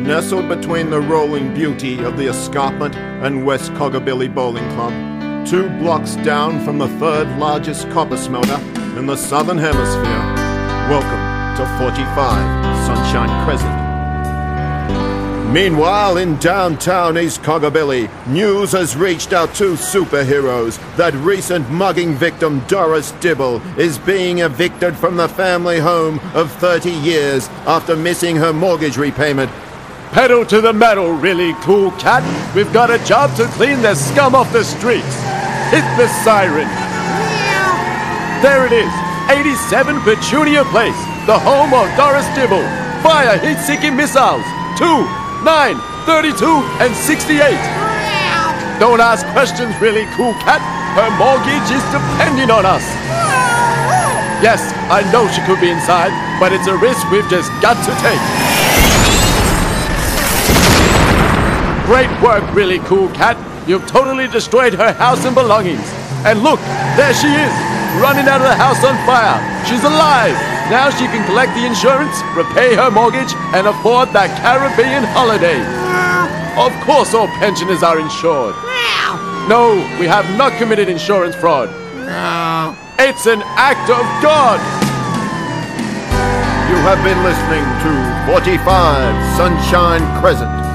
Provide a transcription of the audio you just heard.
nestled between the rolling beauty of the escarpment and West Coggabilly Bowling Club, two blocks down from the third largest copper smelter in the southern hemisphere. Welcome to 45 Sunshine Crescent. Meanwhile, in downtown East Coggabilly, news has reached our two superheroes that recent mugging victim Doris Dibble is being evicted from the family home of 30 years after missing her mortgage repayment. Pedal to the metal, really cool cat. We've got a job to clean the scum off the streets. Hit the siren. There it is, 87 Petunia Place, the home of Doris Dibble. Fire heat-seeking missiles. Two, 9, 32, and 68. Don't ask questions, really cool cat. Her mortgage is depending on us. Yes, I know she could be inside, but it's a risk we've just got to take. Great work, really cool cat. You've totally destroyed her house and belongings. And look, there she is, running out of the house on fire. She's alive. Now she can collect the insurance, repay her mortgage, and afford that Caribbean holiday. Of course, all pensioners are insured. No, we have not committed insurance fraud. It's an act of God. You have been listening to 45 Sunshine Crescent.